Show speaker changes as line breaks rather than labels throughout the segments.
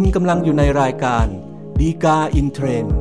คุณกำลังอยู่ในรายการ ฎีกาอินเทรนด์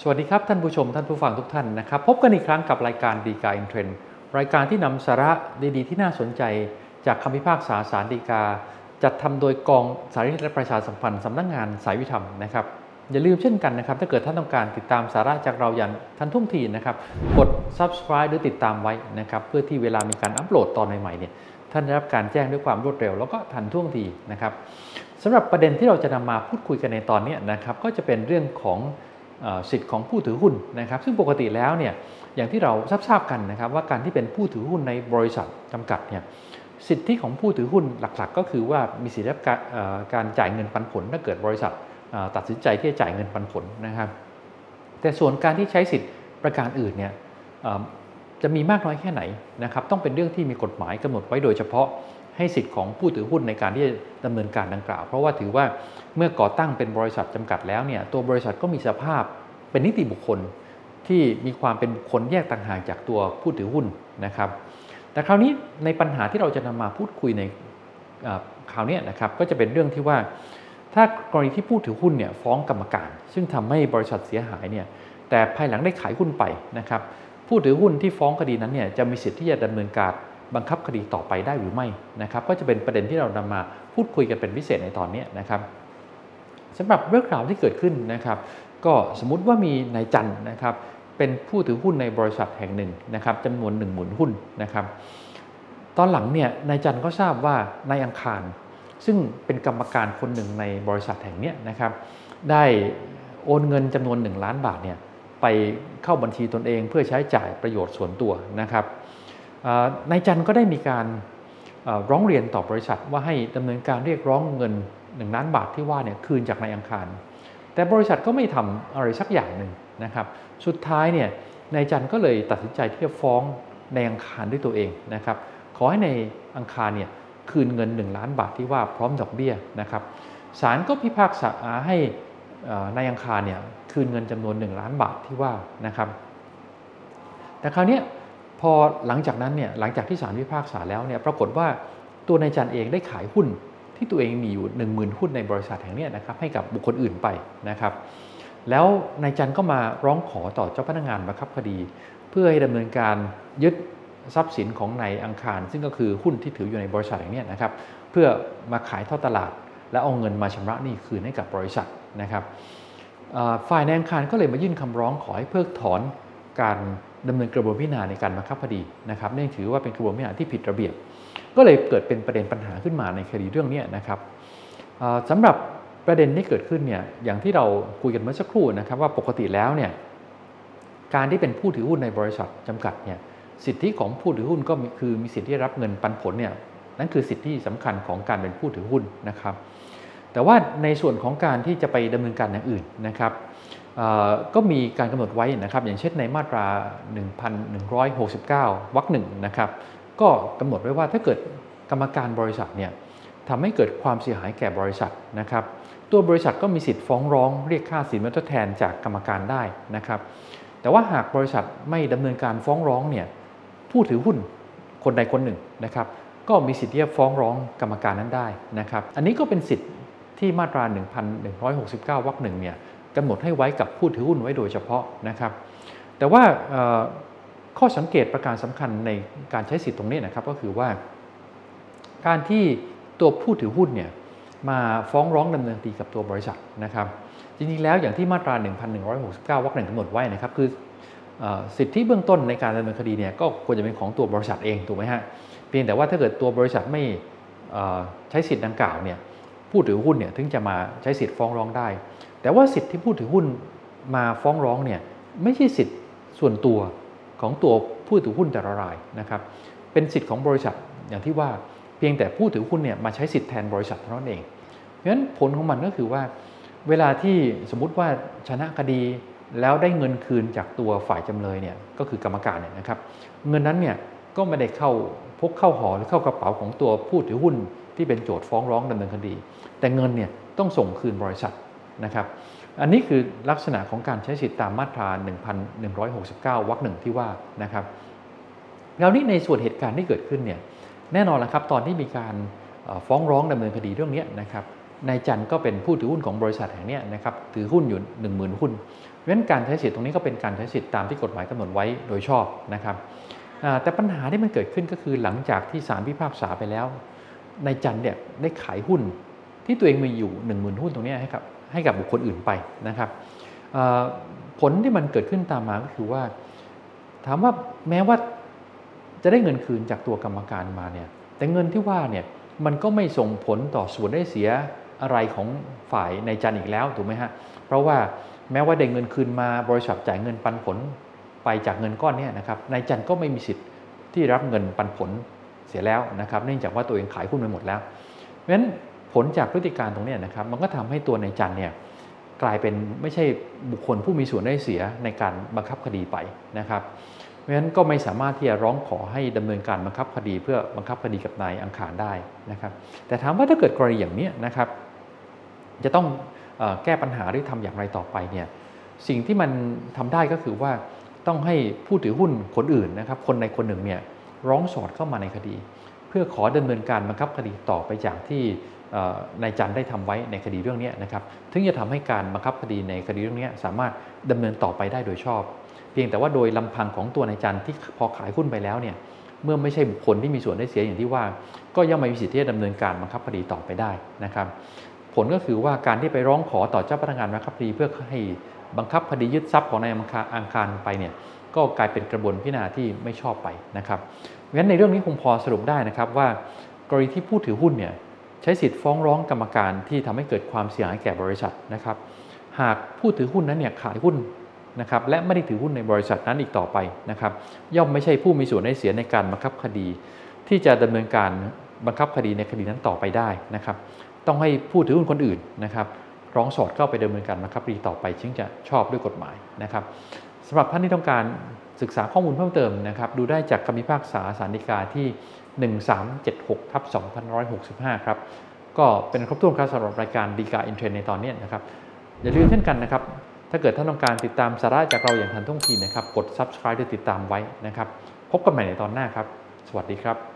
สวัสดีครับท่านผู้ชมท่านผู้ฟังทุกท่านนะครับ พบกันอีกครั้งกับรายการฎีกาอินเทรนด์รายการที่นำสาระดีๆ ที่น่าสนใจ จากคำพิพากษาศาลฎีกา จัดทำโดยกองสารนิเทศและประชาสัมพันธ์สำนักงานศาลยุติธรรมนะครับ อย่าลืมเช่นกันนะครับ ถ้าเกิดท่านต้องการติดตามสาระจากเราอย่างทันท่วงทีนะครับ กด subscribe หรือติดตามไว้นะครับ เพื่อที่เวลามีการอัปโหลดตอนใหม่ๆเนี่ยท่านได้รับการแจ้งด้วยความรวดเร็ว แล้วก็ทันท่วงทีนะครับสำหรับประเด็นที่เราจะนำมาพูดคุยกันในตอนนี้นะครับ ก็จะเป็นเรื่องของอสิทธิ์ของผู้ถือหุ้นนะครับ ซึ่งปกติแล้วเนี่ยอย่างที่เราทราบกันนะครับ ว่าการที่เป็นผู้ถือหุ้นในบริษัทจำกัดเนี่ยสิทธิของผู้ถือหุ้นหลักๆ ก็คือว่ามีสิทธิรับการจ่ายเงินปันผลถ้าเกิดบริษัท ตัดสินใจที่จะจ่ายเงินปันผลนะครับ แต่ส่วนการที่ใช้สิทธิประการอื่นเนี่ยจะมีมากน้อยแค่ไหนนะครับ ต้องเป็นเรื่องที่มีกฎหมายกำหนดไว้โดยเฉพาะให้สิทธิ์ของผู้ถือหุ้นในการที่จะดำเนินการดังกล่าว เพราะว่าถือว่าเมื่อก่อตั้งเป็นบริษัทจำกัดแล้วเนี่ยตัวบริษัทก็มีสภาพเป็นนิติบุคคลที่มีความเป็นบุคคลแยกต่างหากจากตัวผู้ถือหุ้นนะครับ แต่คราวนี้ในปัญหาที่เราจะนำมาพูดคุยในคราวนี้นะครับก็จะเป็นเรื่องที่ว่า ถ้ากรณีที่ผู้ถือหุ้นเนี่ยฟ้องกรรมการ ซึ่งทำให้บริษัทเสียหายเนี่ยแต่ภายหลังได้ขายหุ้นไปนะครับผู้ถือหุ้นที่ฟ้องคดีนั้นเนี่ยจะมีสิทธิ์ที่จะดำเนินการบังคับคดีต่อไปได้หรือไม่นะครับก็จะเป็นประเด็นที่เรานำมาพูดคุยกันเป็นพิเศษในตอนนี้นะครับสำหรับเรื่องราวที่เกิดขึ้นนะครับก็สมมุติว่ามีนายจันนะครับเป็นผู้ถือหุ้นในบริษัทแห่งหนึ่งนะครับจำนวน1 0,000หุ้นนะครับตอนหลังเนี่ยนายจันก็ทราบว่านายอังคาร ซึ่งเป็นกรรมการคนหนึ่งในบริษัทแห่งนี้นะครับ ได้โอนเงินจำนวน 1 ล้านบาทเนี่ยไปเข้าบัญชีตนเองเพื่อใช้จ่ายประโยชน์ส่วนตัวนะครับนายจันก็ได้มีการร้องเรียนต่อบริษัทว่าให้ดำเนินการเรียกร้องเงิน1ล้านบาทที่ว่าเนี่ยคืนจากนายอังคาร แต่บริษัทก็ไม่ทำอะไรสักอย่างหนึ่งนะครับ สุดท้ายเนี่ยนายจันก็เลยตัดสินใจที่จะฟ้องนายอังคารด้วยตัวเองนะครับ ขอให้นายอังคารเนี่ย คืนเงิน 1 ล้านบาทที่ว่าพร้อมดอกเบี้ยนะครับศาลก็พิพากษาให้นายอังคารเนี่ยคืนเงินจำนวน 1 ล้านบาทที่ว่านะครับ แต่คราวนี้พอหลังจากนั้นเนี่ยหลังจากที่ศาลพิพากษาแล้วเนี่ยปรากฏว่าตัวนายจันเองได้ขายหุ้นที่ตัวเองมีอยู่ 1 0,000 หุ้นในบริษัทแห่งนี้นะครับให้กับบุคคลอื่นไปนะครับ แล้วนายจันก็มาร้องขอต่อเจ้าพนักงานบังคับคดี เพื่อให้ดำเนินการยึด ทรัพย์สินของนายอังคาร ซึ่งก็คือหุ้นที่ถืออยู่ในบริษัทอย่างนี้นะครับเพื่อมาขายทอดตลาด แล้วเอาเงินมาชำระหนี้คืนให้กับบริษัทนะครับฝ่ายนายอังคารก็เลยมายื่นคำร้องขอให้เพิกถอนการดำเนินกระบวนพิจารณาในการบังคับคดีนะครับเนื่องถือว่าเป็นกระบวนพิจารณาที่ผิดระเบียบ ก็เลยเกิดเป็นประเด็นปัญหาขึ้นมาในคดีเรื่องนี้นะครับสำหรับประเด็นที่เกิดขึ้นเนี่ยอย่างที่เราคุยกันเมื่อสักครู่นะครับว่าปกติแล้วเนี่ยการที่เป็นผู้ถือหุ้นในบริษัทจำกัดเนี่ย สิทธิของผู้ถือหุ้นก็คือมีสิทธิที่ได้รับเงินปันผลเนี่ยนั่นคือสิทธิสำคัญของการเป็นผู้ถือหุ้นนะครับ แต่ว่าในส่วนของการที่จะไปดำเนินการอย่างอื่นนะครับก็มีการกำหนดไว้นะครับ อย่างเช่นในมาตรา 1169วรรคหนึ่งนะครับ ก็กำหนดไว้ว่าถ้าเกิดกรรมการบริษัทเนี่ยทำให้เกิดความเสียหายแก่บริษัทนะครับ ตัวบริษัทก็มีสิทธิ์ฟ้องร้องเรียกค่าสินไหมทดแทนจากกรรมการได้นะครับ แต่ว่าหากบริษัทไม่ดำเนินการฟ้องร้องเนี่ย ผู้ถือหุ้นคนใดคนหนึ่งนะครับก็มีสิทธิ์ที่จะฟ้องร้องกรรมการนั้นได้นะครับ อันนี้ก็เป็นสิทธิ์ที่มาตรา 1169วรรคหนึ่งเนี่ยกำหนดให้ไว้กับผู้ถือหุ้นไว้โดยเฉพาะนะครับ แต่ว่าข้อสังเกตประการสำคัญในการใช้สิทธิ์ตรงนี้นะครับก็คือว่า การที่ตัวผู้ถือหุ้นเนี่ยมาฟ้องร้องดำเนินคดีกับตัวบริษัทนะครับ จริงๆแล้วอย่างที่มาตรา 1169วรรคหนึ่งกำหนดไว้นะครับ คือ สิทธิเบื้องต้นในการดำเนินคดีเนี่ยก็ควรจะเป็นของตัวบริษัทเองถูกไหมฮะเพียงแต่ว่าถ้าเกิดตัวบริษัทไม่ใช้สิทธิ์ดังกล่าวเนี่ยผู้ถือหุ้นเนี่ยถึงจะมาใช้สิทธิ์ฟ้องร้องได้ แต่ว่าสิทธิ์ที่ผู้ถือหุ้นมาฟ้องร้องเนี่ยไม่ใช่สิทธิ์ส่วนตัวของตัวผู้ถือหุ้นแต่ละรายนะครับ เป็นสิทธิ์ของบริษัทอย่างที่ว่าเพียงแต่ผู้ถือหุ้นเนี่ยมาใช้สิทธิ์แทนบริษัทเท่านั้นเองเพราะฉะนั้นผลของมันก็คือว่า เวลาที่สมมุติว่าชนะคดี แล้วได้เงินคืนจากตัวฝ่ายจำเลยเนี่ยก็คือกรรมการเนี่ยนะครับ เงินนั้นเนี่ยก็ไม่ได้เข้าพกเข้าหอหรือเข้ากระเป๋าของตัวผู้ถือหุ้นที่เป็นโจทย์ฟ้องร้องดำเนินคดี แต่เงินเนี่ยต้องส่งคืนบริษัทนะครับ อันนี้คือลักษณะของการใช้สิทธิตามมาตรา 1169 วรรคหนึ่งที่ว่านะครับแล้วนี่ในส่วนเหตุการณ์ที่เกิดขึ้นเนี่ยแน่นอนแล้วครับตอนที่มีการฟ้องร้องดำเนินคดีเรื่องนี้นะครับ นายจันก็เป็นผู้ถือหุ้นของบริษัทแห่งนี้นะครับถือหุ้นอยู่1 0,000 หุ้นเพราะฉะนั้นการใช้สิทธิ์ตรงนี้ก็เป็นการใช้สิทธิ์ตามที่กฎหมายกำหนดไว้โดยชอบนะครับแต่ปัญหาที่มันเกิดขึ้นก็คือหลังจากที่ศาลพิพากษาไปแล้วนายจันเนี่ยได้ขายหุ้นที่ตัวเองมีอยู่ 1 0,000 หุ้นตรงนี้ให้กับให้กับบุคคลอื่นไปนะครับผลที่มันเกิดขึ้นตามมาก็คือว่า ถามว่าแม้ว่าจะได้เงินคืนจากตัวกรรมการมาเนี่ยแต่เงินที่ว่าเนี่ยมันก็ไม่ส่งผลต่อส่วนได้เสีย อะไรของฝ่ายในจันอีกแล้วถูกไหมฮะเพราะว่าแม้ว่าได้เงินคืนมาบริษัทจ่ายเงินปันผลไปจากเงินก้อนนี้นะครับนายจันก็ไม่มีสิทธิ์ที่รับเงินปันผลเสียแล้วนะครับ เนื่องจากว่าตัวเองขายหุ้นไปหมดแล้วเพราะฉะนั้นผลจากพฤติการตรงนี้นะครับ มันก็ทำให้ตัวนายจันเนี่ยกลายเป็นไม่ใช่บุคคลผู้มีส่วนได้เสียในการบังคับคดีไปนะครับ เพราะฉะนั้นก็ไม่สามารถที่จะร้องขอให้ดำเนินการบังคับคดี เพื่อบังคับคดีกับนายอังคารได้นะครับ แต่ถามว่าถ้าเกิดกรณีอย่างนี้นะครับ จะต้องแก้ปัญหาหรือทำอย่างไรต่อไปเนี่ยสิ่งที่มันทำได้ก็คือว่าต้องให้ผู้ถือหุ้นคนอื่นนะครับคนในคนหนึ่งเนี่ยร้องสอดเข้ามาในคดี เพื่อขอดำเนินการบังคับคดีต่อไปจากที่นายจันได้ทำไว้ในคดีเรื่องนี้นะครับถึงจะทำให้การบังคับคดีในคดีเรื่องนี้สามารถดำเนินต่อไปได้โดยชอบ เพียงแต่ว่าโดยลำพังของตัวนายจันที่พอขายหุ้นไปแล้วเนี่ยเมื่อไม่ใช่บุคคลที่มีส่วนได้เสียอย่างที่ว่า ก็ย่อมไม่มีสิทธิ์ที่จะดำเนินการบังคับคดีต่อไปได้นะครับ ผลก็คือว่าการที่ไปร้องขอต่อเจ้าพนักงานบังคับคดีเพื่อให้บังคับคดียึดทรัพย์ของนายอังคารไปเนี่ยก็กลายเป็นกระบวนพิจารณาที่ไม่ชอบไปนะครับงั้นในเรื่องนี้คงพอสรุปได้นะครับว่ากรณีที่ผู้ถือหุ้นเนี่ยใช้สิทธิ์ฟ้องร้องกรรมการที่ทำให้เกิดความเสียหายแก่บริษัทนะครับ หากผู้ถือหุ้นนั้นเนี่ยขายหุ้นนะครับและไม่ได้ถือหุ้นในบริษัทนั้นอีกต่อไปนะครับ ย่อมไม่ใช่ผู้มีส่วนได้เสียในการบังคับคดี ที่จะดำเนินการบังคับคดีในคดีนั้นต่อไปได้นะครับ ต้องให้ผู้ถือหุ้นคนอื่นนะครับร้องสอดเข้าไปดำเนินการบังคับคดีต่อไปจึงจะชอบด้วยกฎหมายนะครับสำหรับท่านที่ต้องการศึกษาข้อมูลเพิ่มเติมนะครับดูได้จากคำพิพากษาสารดีกาที่ 1376ทับ2565 ครับก็เป็นครบถ้วนครับสำหรับรายการดีกาอินเทรนในตอนนี้นะครับอย่าลืมเช่นกันนะครับ ถ้าเกิดท่านต้องการติดตามสาระจากเราอย่างทันท่วงทีนะครับ กด subscribe หรือติดตามไว้นะครับ พบกันใหม่ในตอนหน้าครับ สวัสดีครับ